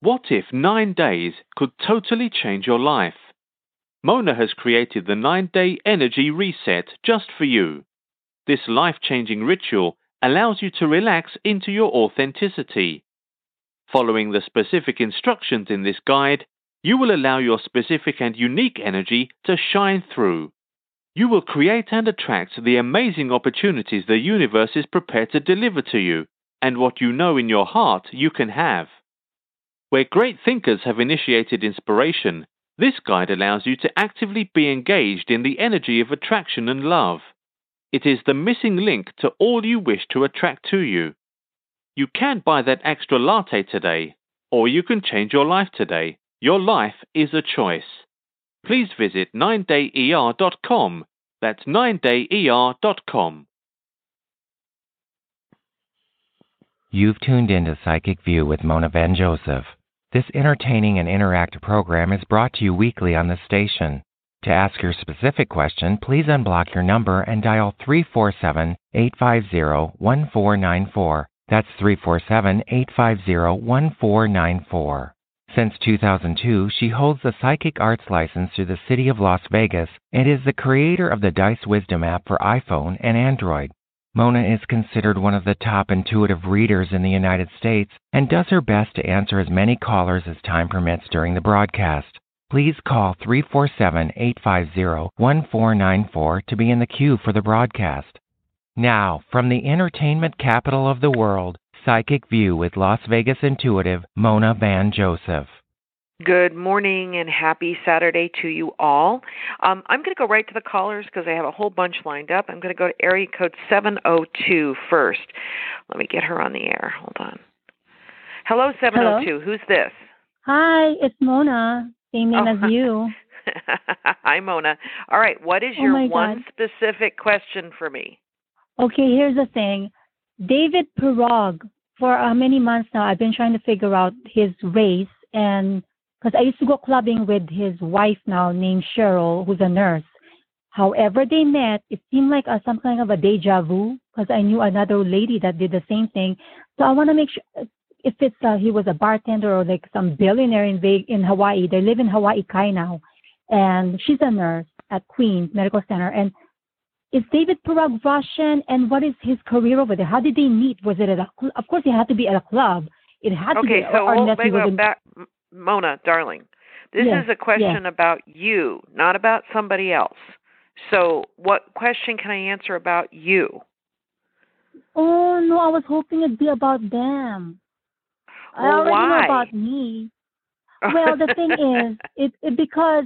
What if nine days could totally change your life? Mona has created the nine day energy reset just for you. This life changing ritual allows you to relax into your authenticity. Following the specific instructions in this guide, you will allow your specific and unique energy to shine through. You will create and attract the amazing opportunities the universe is prepared to deliver to you, and what you know in your heart you can have. Where great thinkers have initiated inspiration, this guide allows you to actively be engaged in the energy of attraction and love. It is the missing link to all you wish to attract to you. You can buy that extra latte today, or you can change your life today. Your life is a choice. Please visit 9dayer.com. That's 9dayer.com. You've tuned into Psychic View with Mona Van Joseph. This entertaining and interactive program is brought to you weekly on this station. To ask your specific question, please unblock your number and dial 347 850 1494. That's 347 850 1494. Since 2002, she holds the Psychic Arts license through the City of Las Vegas and is the creator of the Dice Wisdom app for iPhone and Android. Mona is considered one of the top intuitive readers in the United States and does her best to answer as many callers as time permits during the broadcast. Please call 347 850 1494 to be in the queue for the broadcast. Now, from the entertainment capital of the world, Psychic View with Las Vegas intuitive Mona Van Joseph. Good morning and happy Saturday to you all. Um, I'm going to go right to the callers because I have a whole bunch lined up. I'm going to go to area code 702 first. Let me get her on the air. Hold on. Hello, 702. Hello? Who's this? Hi, it's Mona. Same name Oh, as you. Hi, Mona. All right. What is Oh your one God. specific question for me? Okay, here's the thing. David Pirog, for uh, many months now, I've been trying to figure out his race, and because I used to go clubbing with his wife now, named Cheryl, who's a nurse. However, they met, it seemed like uh, some kind of a deja vu because I knew another lady that did the same thing. So I want to make sure if it's uh, he was a bartender or like some billionaire in Ve- in Hawaii. They live in Hawaii Kai now, and she's a nurse at Queens Medical Center. And is David Parag Russian? And what is his career over there? How did they meet? Was it at a? Of course, it had to be at a club. It had to be. Okay, so or hold, unless he wait, wait, back, Mona, darling. This Yes, is a question about you, not about somebody else. So, what question can I answer about you? Oh no, I was hoping it'd be about them. I already why? know about me. Well, the thing is, it, it because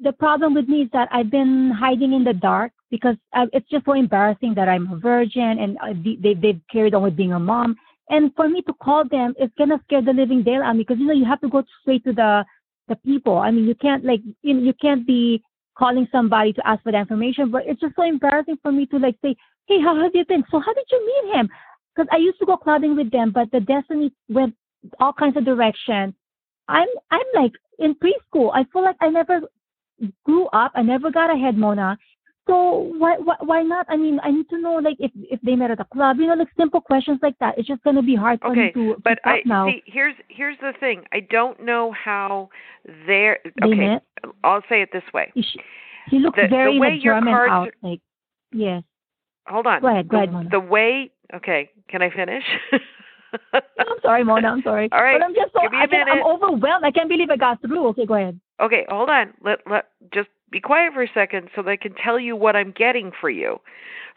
the problem with me is that I've been hiding in the dark because uh, it's just so embarrassing that I'm a virgin and uh, they they- they've carried on with being a mom. And for me to call them, it's gonna scare the living daylight out of me because you know you have to go straight to the the people. I mean, you can't like you know, you can't be calling somebody to ask for the information. But it's just so embarrassing for me to like say, hey, how have you been? So how did you meet him? Because I used to go clubbing with them, but the destiny went all kinds of direction. I'm I'm like in preschool. I feel like I never grew up. I never got ahead, Mona. So why why why not? I mean, I need to know like if if they met at a club, you know, like simple questions like that. It's just gonna be hard for Okay, me to but I now. see. Here's here's the thing. I don't know how they're. They Okay, met. I'll say it this way. He, he looks The- the very way like your German cards out. Like yes. Hold on. Go ahead, go the, ahead, Mona. the way. Okay, can I finish? I'm sorry, Mona. I'm sorry. All right, But I'm just so give me a I I'm overwhelmed. I can't believe I got through. Okay, go ahead. Okay, hold on. Let let just be quiet for a second so that I can tell you what I'm getting for you.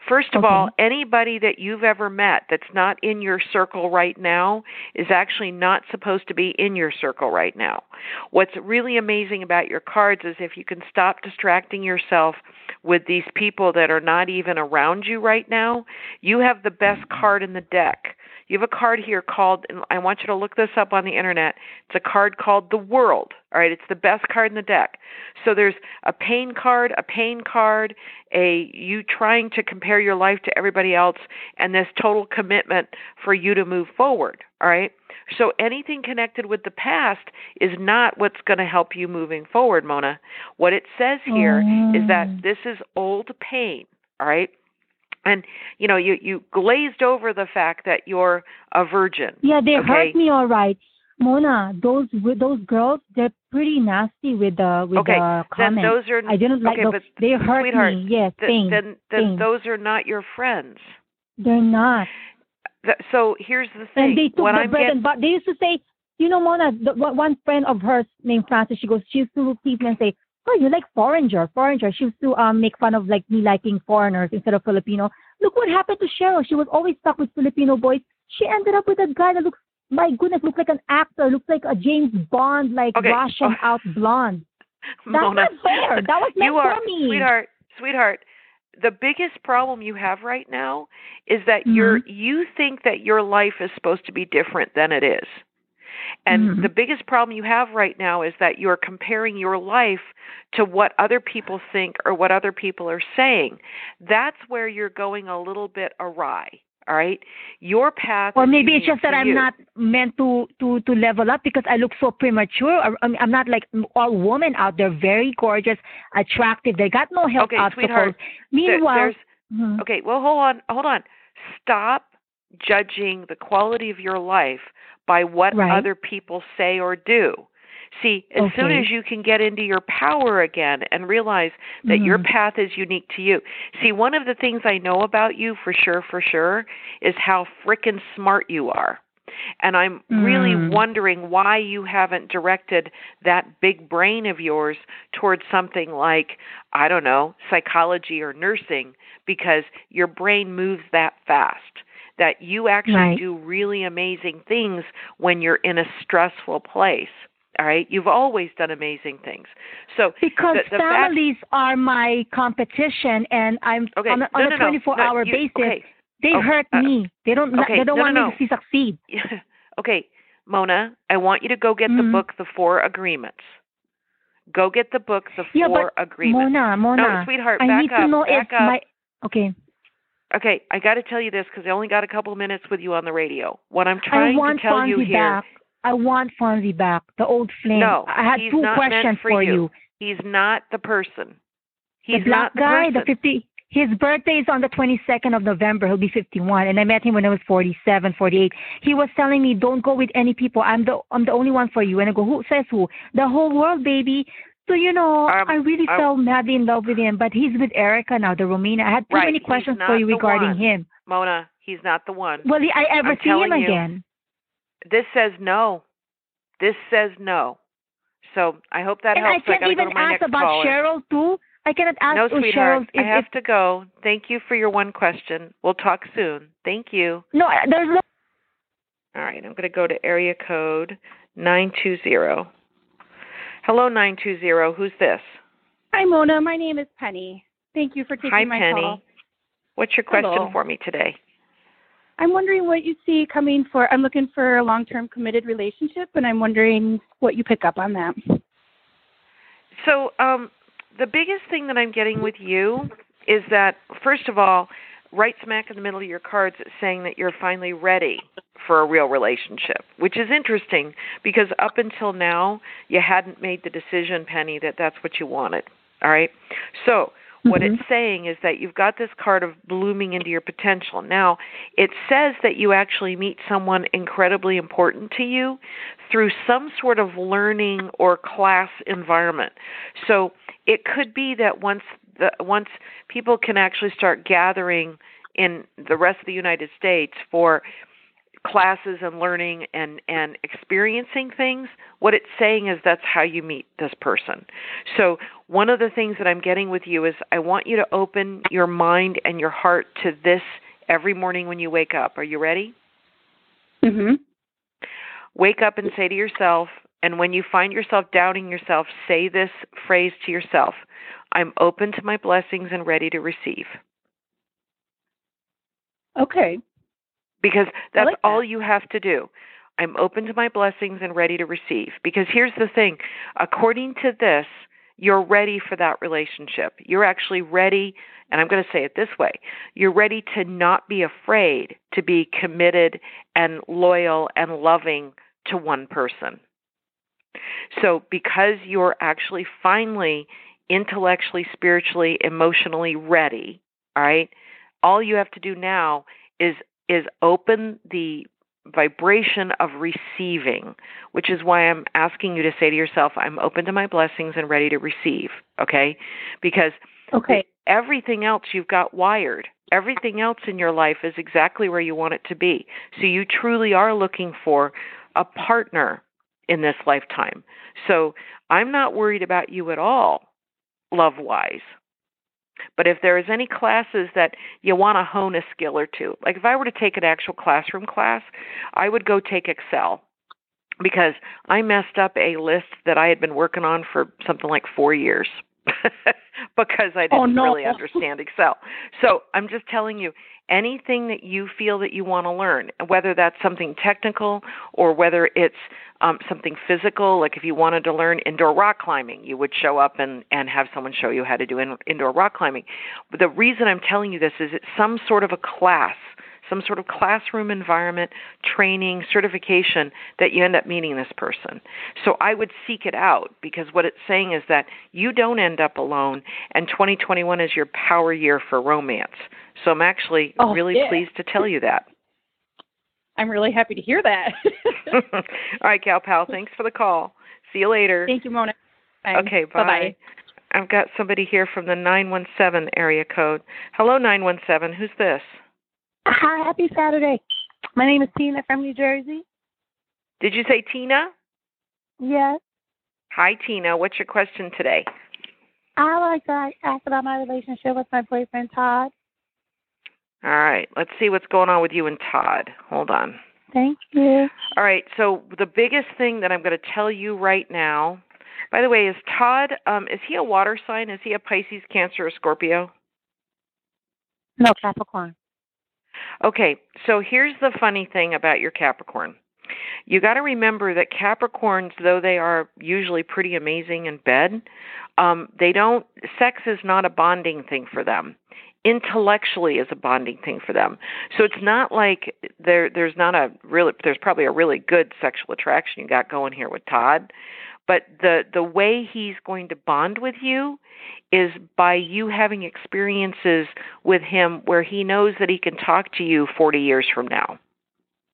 First of Okay. all, anybody that you've ever met that's not in your circle right now is actually not supposed to be in your circle right now. What's really amazing about your cards is if you can stop distracting yourself with these people that are not even around you right now, you have the best card in the deck. You have a card here called, and I want you to look this up on the internet. It's a card called the World. All right, it's the best card in the deck. So there's a pain card, a pain card, a you trying to compare your life to everybody else, and this total commitment for you to move forward. All right. So anything connected with the past is not what's going to help you moving forward, Mona. What it says here is that Mm. this is old pain. All right and you know you you glazed over the fact that you're a virgin Yeah, they okay? hurt me all right. Mona, those with those girls, they're pretty nasty with the with okay, the comments. then those are I didn't like okay, those. but They hurt sweetheart, me. Yes, th- same. then then same. those are not your friends. They're not. Th- So here's the thing. And they took when the I'm bread get- and butter. They used to say, you know, Mona, the, one friend of hers named Frances, she goes, she used to me and say, oh, you like foreigner, foreigner. She used to um make fun of like me liking foreigners instead of Filipino. Look what happened to Cheryl. She was always stuck with Filipino boys. She ended up with a guy that looks, my goodness, looks like an actor, looks like a James Bond, like Okay. Russian Oh. out blonde. That's Mona, not fair. That was meant you are for me. sweetheart, sweetheart. The biggest problem you have right now is that Mm-hmm. you're you think that your life is supposed to be different than it is. And Mhm. the biggest problem you have right now is that you're comparing your life to what other people think or what other people are saying. That's where you're going a little bit awry. All right? Your path Or maybe it's just that I'm you. not meant to to to level up because I look so premature. I, mean, I'm not like all women out there, very gorgeous, attractive. They got no health Okay, obstacles. sweetheart, Meanwhile, Mhm. Okay, well, hold on, hold on. Stop judging the quality of your life by what Right. other people say or do. See, as soon as you can get into your power again and realize that your Mhm. path is unique to you. See, one of the things I know about you for sure, for sure, is how frickin' smart you are. And I'm really Mm. wondering why you haven't directed that big brain of yours towards something like, I don't know, psychology or nursing, because your brain moves that fast. That you actually Right. do really amazing things when you're in a stressful place. All right? You've always done amazing things. So because the, the fact, families are my competition, and I'm okay, on a, on no, a 24 no, hour you- basis. Okay, They Oh, hurt uh, me. They don't. okay, they don't no, want no, me to see succeed. okay, Mona, I want you to go get the Mhm. book, The Four Agreements. Go get the book, The Yeah, Four but Agreements. Mona, Mona, no, sweetheart, I back need up, to know back if up. my. Okay, Okay, I got to tell you this because I only got a couple of minutes with you on the radio. What I'm trying to tell you Fonzie here, back. I want Fonzie back, the old flame. No, I had two questions for you. you. he's not the person. He's the black not the guy, person. the 50. His birthday is on the 22nd of November. He'll be 51, and I met him when I was 47, 48. He was telling me, "Don't go with any people. I'm the I'm the only one for you." And I go, "Who says who? The whole world, baby." So you know, Um, I really I- fell madly in love with him. But he's with Erica now, the Romina. I had too Right, many questions for you regarding one. him. Mona, he's not the one. Will he, I ever I'm see him you. again? This says no. This says no. So I hope that and I helps. I can't gotta even go to my ask about caller. Cheryl too. I cannot ask no, sweetheart, Cheryl if, I have if to go. Thank you for your one question. We'll talk soon. Thank you. no, there's no. All right, I'm going to go to area code 920. Hello, 920. Who's this? Hi, Mona. My name is Penny. Thank you for taking Hi, my Penny. call. What's your question Hello. for me today? I'm wondering what you see coming for. I'm looking for a long-term committed relationship, and I'm wondering what you pick up on that. So, um, the biggest thing that I'm getting with you is that, first of all, right smack in the middle of your cards, saying that you're finally ready for a real relationship, which is interesting because up until now, you hadn't made the decision, Penny, that that's what you wanted. All right? So, what Mhm. it's saying is that you've got this card of blooming into your potential. Now, it says that you actually meet someone incredibly important to you through some sort of learning or class environment. So, it could be that once the once people can actually start gathering in the rest of the United States for classes and learning and and experiencing things what it's saying is that's how you meet this person. So one of the things that i'm getting with you is i want you to open your mind and your heart to this every morning when you wake up. Are you ready? Mhm. wake up and say to yourself and when you find yourself doubting yourself say this phrase to yourself i'm open to my blessings and ready to receive Okay. because that's like all you have to do. I'm open to my blessings and ready to receive. Because here's the thing according to this, you're ready for that relationship. You're actually ready, and I'm going to say it this way you're ready to not be afraid to be committed and loyal and loving to one person. So, because you're actually finally intellectually, spiritually, emotionally ready, all right, all you have to do now is is open the vibration of receiving, which is why I'm asking you to say to yourself, I'm open to my blessings and ready to receive, okay? Because okay. everything else you've got wired. Everything else in your life is exactly where you want it to be. So you truly are looking for a partner in this lifetime. So I'm not worried about you at all, love wise. But if there is any classes that you want to hone a skill or two, like if I were to take an actual classroom class, I would go take Excel because I messed up a list that I had been working on for something like 4 years. because I oh, didn't oh, no. really understand Excel. So I'm just telling you, anything that you feel that you want to learn, whether that's something technical or whether it's um, something physical, like if you wanted to learn indoor rock climbing, you would show up and, and have someone show you how to do in, indoor rock climbing. But the reason I'm telling you this is it's some sort of a class some sort of classroom environment, training, certification that you end up meeting this person. So I would seek it out because what it's saying is that you don't end up alone, and 2021 is your power year for romance. So I'm actually oh, really yeah. pleased to tell you that. I'm really happy to hear that. All right, Gal Pal, thanks for the call. See you later. Thank you, Mona. Bye. Okay, bye. Bye-bye. I've got somebody here from the 917 area code. Hello, 917. Who's this? Hi, happy Saturday. My name is Tina from New Jersey. Did you say Tina? Yes. Hi, Tina. What's your question today? I would like to ask about my relationship with my boyfriend Todd. All right. Let's see what's going on with you and Todd. Hold on. Thank you. All right. So the biggest thing that I'm going to tell you right now. By the way, is Todd? Um, is he a water sign? Is he a Pisces, Cancer, or Scorpio? No, Capricorn. Okay, so here's the funny thing about your Capricorn. You got to remember that Capricorns, though they are usually pretty amazing in bed, um, they don't. Sex is not a bonding thing for them. Intellectually is a bonding thing for them. So it's not like there. There's not a really. There's probably a really good sexual attraction you got going here with Todd, but the the way he's going to bond with you is by you having experiences with him where he knows that he can talk to you 40 years from now.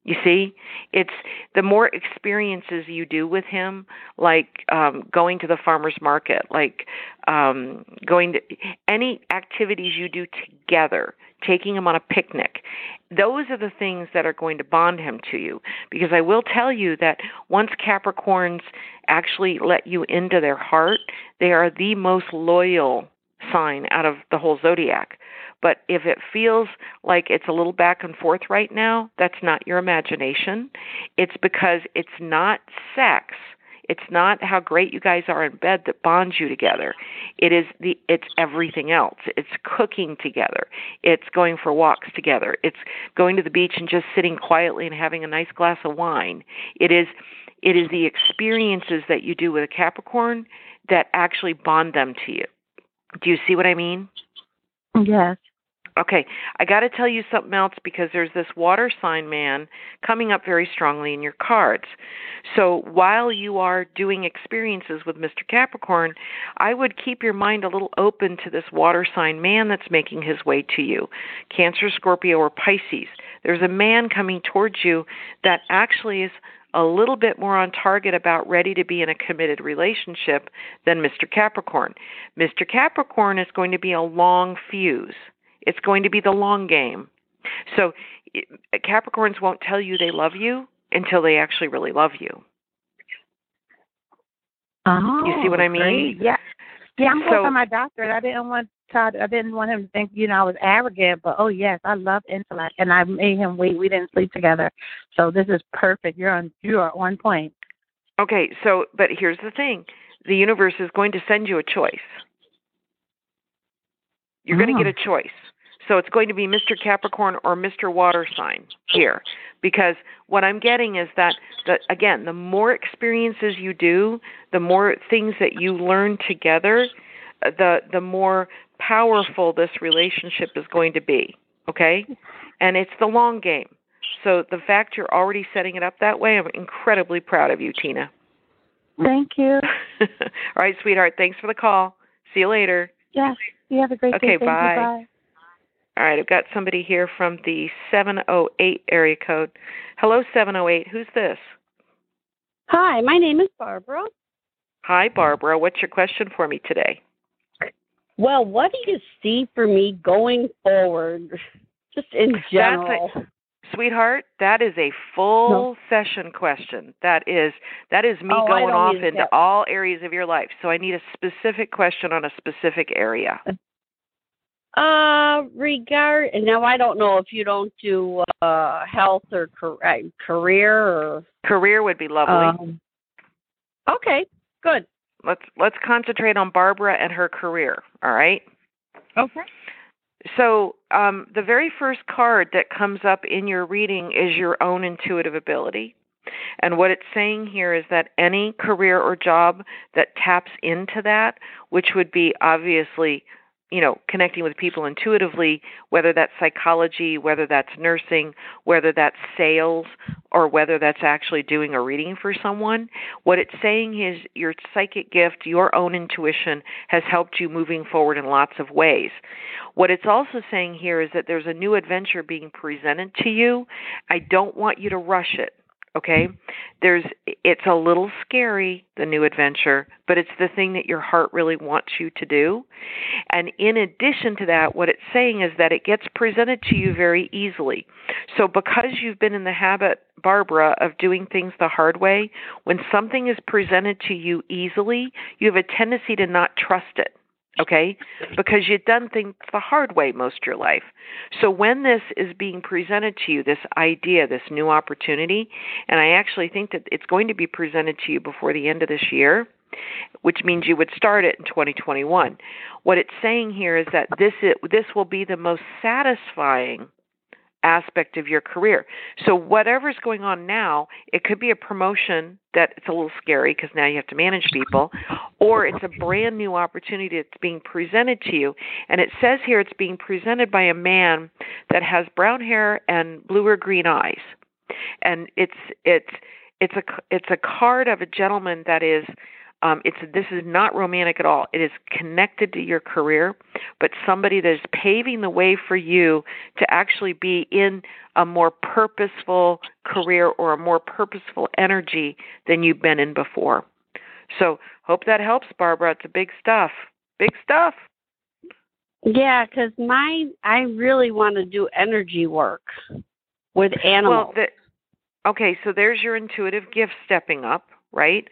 You see, it's the more experiences you do with him, like um, going to the farmer's market, like um, going to any activities you do together, taking him on a picnic. Those are the things that are going to bond him to you. Because I will tell you that once Capricorns actually let you into their heart, they are the most loyal sign out of the whole zodiac. But if it feels like it's a little back and forth right now, that's not your imagination. It's because it's not sex. It's not how great you guys are in bed that bonds you together. It is the it's everything else. It's cooking together. It's going for walks together. It's going to the beach and just sitting quietly and having a nice glass of wine. It is it is the experiences that you do with a Capricorn that actually bond them to you. Do you see what I mean? Yes. Okay, I got to tell you something else because there's this water sign man coming up very strongly in your cards. So while you are doing experiences with Mr. Capricorn, I would keep your mind a little open to this water sign man that's making his way to you Cancer, Scorpio, or Pisces. There's a man coming towards you that actually is a little bit more on target about ready to be in a committed relationship than Mr. Capricorn. Mr. Capricorn is going to be a long fuse. It's going to be the long game. So Capricorns won't tell you they love you until they actually really love you. Oh, you see what oh, I mean? Great. Yeah. Yeah, I'm so, going for my doctor. I didn't want Todd. I didn't want him to think, you know, I was arrogant. But oh yes, I love intellect, and I made him wait. We didn't sleep together, so this is perfect. You're on. You are on point. Okay, so but here's the thing: the universe is going to send you a choice. You're oh. going to get a mm. choice. So it's going to be Mr. Capricorn or Mr. Water sign here. Because what I'm getting is that, the, again, the more experiences you do, the more things that you learn together, uh, the, the more powerful this relationship is going to be. Okay? And it's the long game. So the fact you're already setting it up that way, I'm incredibly proud of you, Tina. Thank you. All right, sweetheart. Thanks for the call. See you later. Yes. You have a great okay, day. bye. bye. All right, I've got somebody here from the 708 area code. Hello, 708. Who's this? Hi, my name is Barbara. Hi, Barbara. What's your question for me today? Well, what do you see for me going forward, just in general? That's a, sweetheart, that is a full no. session question. That is that is me oh, going off into that. all areas of your life. So I need a specific question on a specific area. Uh, Uh, regard now, I don't know if you don't do uh health or uh, career or career would be lovely. Um, okay, good. Let's let's concentrate on Barbara and her career. All right. Okay. So, um, the very first card that comes up in your reading is your own intuitive ability. And what it's saying here is that any career or job that taps into that, which would be obviously you know, connecting with people intuitively, whether that's psychology, whether that's nursing, whether that's sales, or whether that's actually doing a reading for someone. What it's saying is your psychic gift, your own intuition, has helped you moving forward in lots of ways. What it's also saying here is that there's a new adventure being presented to you. I don't want you to rush it okay? There's it's a little scary the new adventure but it's the thing that your heart really wants you to do. And in addition to that what it's saying is that it gets presented to you very easily. So because you've been in the habit barbara of doing things the hard way when something is presented to you easily you have a tendency to not trust it okay? Because you've done things the hard way most of your life. So when this is being presented to you, this idea, this new opportunity, and I actually think that it's going to be presented to you before the end of this year, which means you would start it in 2021. What it's saying here is that this is, this will be the most satisfying aspect of your career. So whatever's going on now, it could be a promotion that it's a little scary because now you have to manage people, or it's a brand new opportunity that's being presented to you. And it says here it's being presented by a man that has brown hair and blue or green eyes. And it's it's it's a it's a card of a gentleman that is um, it's this is not romantic at all. It is connected to your career, but somebody that is paving the way for you to actually be in a more purposeful career or a more purposeful energy than you've been in before. So hope that helps, Barbara. It's a big stuff. Big stuff. Yeah, because my I really want to do energy work with animals. Well, the, okay, so there's your intuitive gift stepping up right?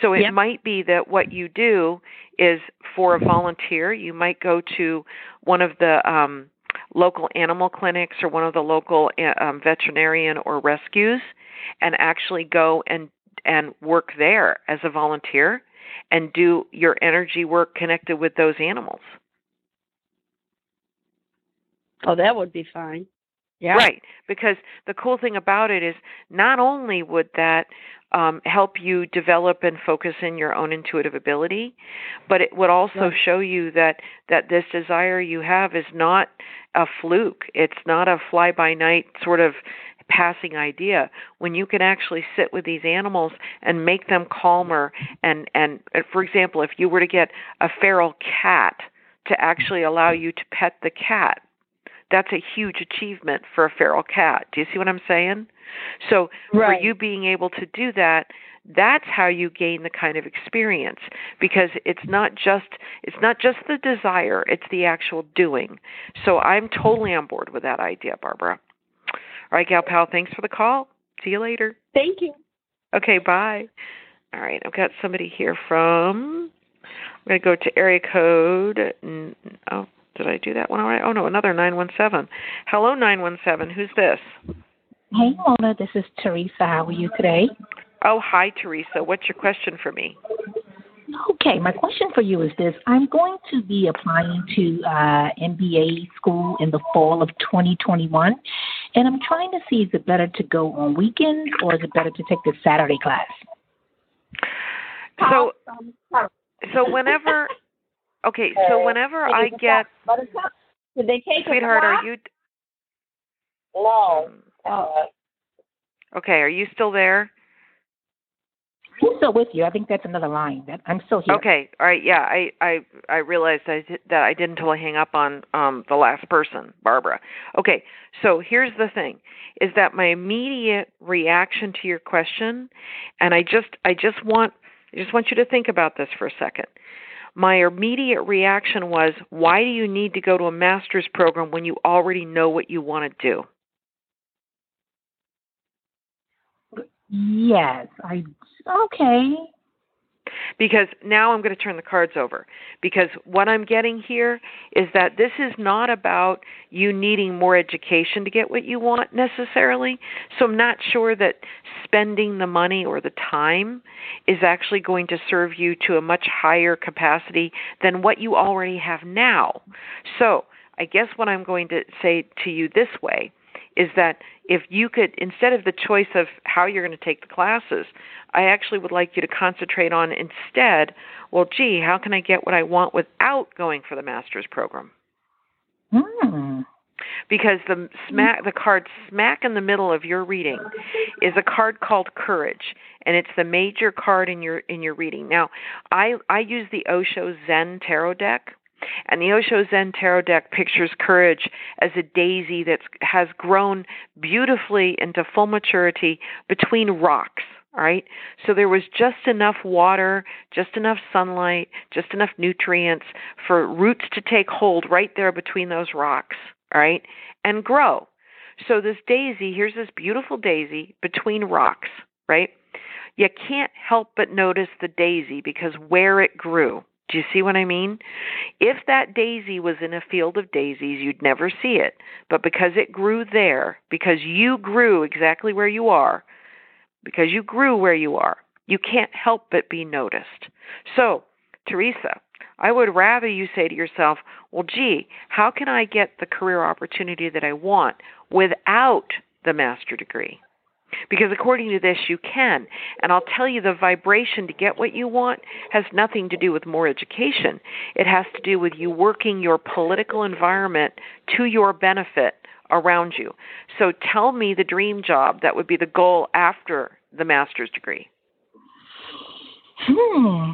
So it yep. might be that what you do is for a volunteer, you might go to one of the um, local animal clinics or one of the local uh, um, veterinarian or rescues and actually go and and work there as a volunteer and do your energy work connected with those animals. Oh, that would be fine. Yeah. Right. Because the cool thing about it is not only would that um, help you develop and focus in your own intuitive ability, but it would also show you that that this desire you have is not a fluke. It's not a fly by night sort of passing idea when you can actually sit with these animals and make them calmer and and uh, for example if you were to get a feral cat to actually allow you to pet the cat that's a huge achievement for a feral cat. Do you see what I'm saying? So right. for you being able to do that, that's how you gain the kind of experience because it's not just it's not just the desire, it's the actual doing. So I'm totally on board with that idea, Barbara. All right, Gal Pal, thanks for the call. See you later. Thank you. Okay, bye. All right, I've got somebody here from I'm going to go to area code. Oh, did I do that one all right? Oh no, another 917. Hello 917. Who's this? Hey Mona, this is Teresa. How are you today? Oh, hi Teresa. What's your question for me? Okay, my question for you is this. I'm going to be applying to uh, MBA school in the fall of 2021, and I'm trying to see is it better to go on weekends or is it better to take the Saturday class? So, so whenever Okay, so whenever I get, did they take sweetheart, are you? No. Uh, okay, are you still there? I'm still with you. I think that's another line. That I'm still here. Okay. All right. Yeah. I I I realized I did, that I didn't totally hang up on um the last person, Barbara. Okay. So here's the thing: is that my immediate reaction to your question, and I just I just want I just want you to think about this for a second. My immediate reaction was, why do you need to go to a master's program when you already know what you want to do? Yes, I okay. Because now I'm going to turn the cards over. Because what I'm getting here is that this is not about you needing more education to get what you want necessarily. So I'm not sure that spending the money or the time is actually going to serve you to a much higher capacity than what you already have now. So I guess what I'm going to say to you this way is that if you could, instead of the choice of how you're going to take the classes, I actually would like you to concentrate on instead, well, gee, how can I get what I want without going for the master's program? Hmm. Because the smack, the card smack in the middle of your reading is a card called Courage, and it's the major card in your in your reading. Now, I I use the Osho Zen Tarot deck, and the Osho Zen Tarot deck pictures courage as a daisy that has grown beautifully into full maturity between rocks. Right. So there was just enough water, just enough sunlight, just enough nutrients for roots to take hold right there between those rocks. All right. And grow. So this daisy, here's this beautiful daisy between rocks, right? You can't help but notice the daisy because where it grew. Do you see what I mean? If that daisy was in a field of daisies, you'd never see it. But because it grew there, because you grew exactly where you are, because you grew where you are, you can't help but be noticed. So, Teresa, I would rather you say to yourself, well, gee, how can I get the career opportunity that I want without the master degree? Because according to this, you can. And I'll tell you the vibration to get what you want has nothing to do with more education. It has to do with you working your political environment to your benefit around you. So tell me the dream job that would be the goal after the master's degree. Hmm.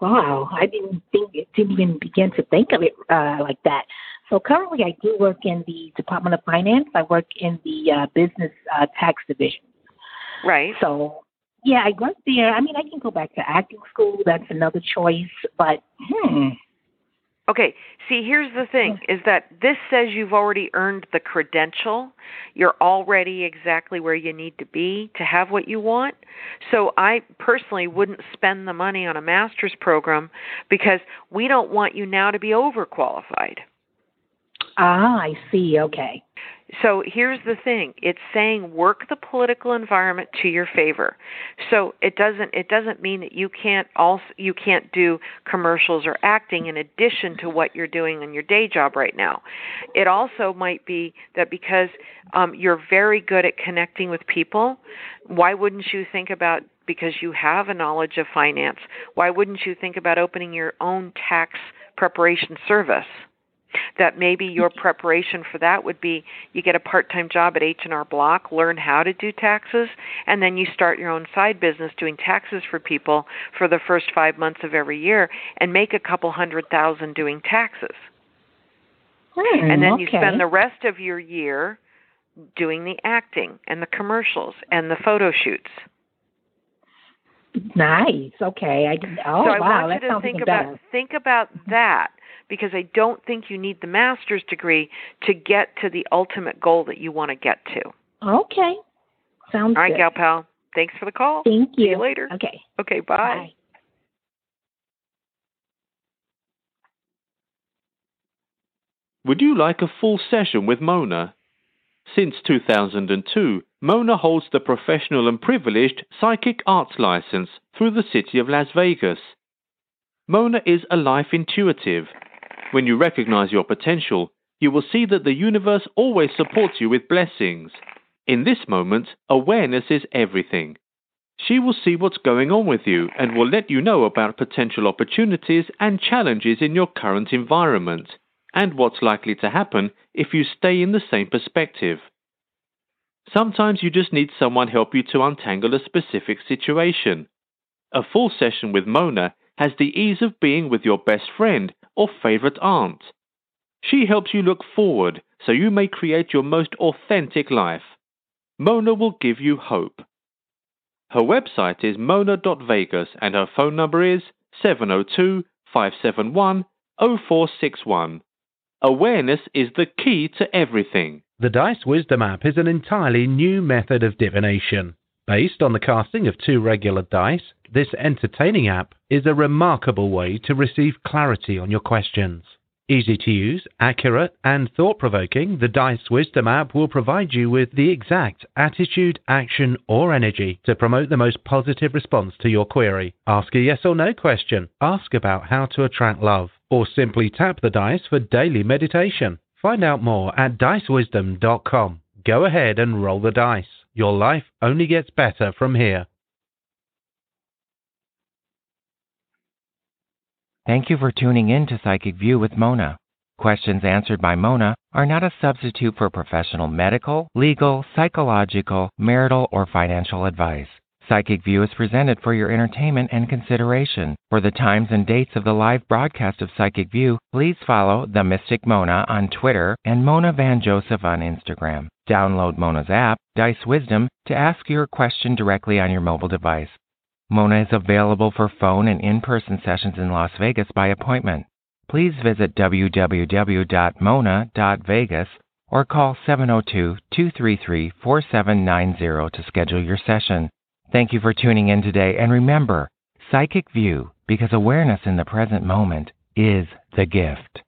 Wow, I didn't think didn't even begin to think of it uh, like that. So currently, I do work in the Department of Finance. I work in the uh, business uh, tax division. Right. So yeah, I work there. I mean, I can go back to acting school. That's another choice. But hmm. Okay, see, here's the thing is that this says you've already earned the credential. You're already exactly where you need to be to have what you want. So I personally wouldn't spend the money on a master's program because we don't want you now to be overqualified. Ah, I see. Okay. So here's the thing. It's saying work the political environment to your favor. So it doesn't it doesn't mean that you can't also you can't do commercials or acting in addition to what you're doing in your day job right now. It also might be that because um, you're very good at connecting with people, why wouldn't you think about because you have a knowledge of finance, why wouldn't you think about opening your own tax preparation service? That maybe your preparation for that would be you get a part-time job at H&R Block, learn how to do taxes, and then you start your own side business doing taxes for people for the first 5 months of every year and make a couple hundred thousand doing taxes. Hmm, and then okay. you spend the rest of your year doing the acting and the commercials and the photo shoots. Nice. Okay. I oh so I wow, want that you to think about better. think about that because I don't think you need the master's degree to get to the ultimate goal that you want to get to. Okay. Sounds All right, good. gal pal. Thanks for the call. Thank you. See you later. Okay. Okay, bye. Bye. Would you like a full session with Mona? Since 2002, Mona holds the professional and privileged psychic arts license through the city of Las Vegas. Mona is a life intuitive. When you recognize your potential, you will see that the universe always supports you with blessings. In this moment, awareness is everything. She will see what's going on with you and will let you know about potential opportunities and challenges in your current environment, and what's likely to happen if you stay in the same perspective. Sometimes you just need someone help you to untangle a specific situation. A full session with Mona has the ease of being with your best friend or favorite aunt. She helps you look forward so you may create your most authentic life. Mona will give you hope. Her website is mona.vegas and her phone number is 702 571 0461. Awareness is the key to everything. The Dice Wisdom app is an entirely new method of divination. Based on the casting of two regular dice, this entertaining app is a remarkable way to receive clarity on your questions. Easy to use, accurate, and thought provoking, the Dice Wisdom app will provide you with the exact attitude, action, or energy to promote the most positive response to your query. Ask a yes or no question, ask about how to attract love, or simply tap the dice for daily meditation. Find out more at dicewisdom.com. Go ahead and roll the dice. Your life only gets better from here. Thank you for tuning in to Psychic View with Mona. Questions answered by Mona are not a substitute for professional medical, legal, psychological, marital, or financial advice. Psychic View is presented for your entertainment and consideration. For the times and dates of the live broadcast of Psychic View, please follow The Mystic Mona on Twitter and Mona Van Joseph on Instagram. Download Mona's app, Dice Wisdom, to ask your question directly on your mobile device. Mona is available for phone and in person sessions in Las Vegas by appointment. Please visit www.mona.vegas or call 702 233 4790 to schedule your session. Thank you for tuning in today, and remember Psychic View, because awareness in the present moment is the gift.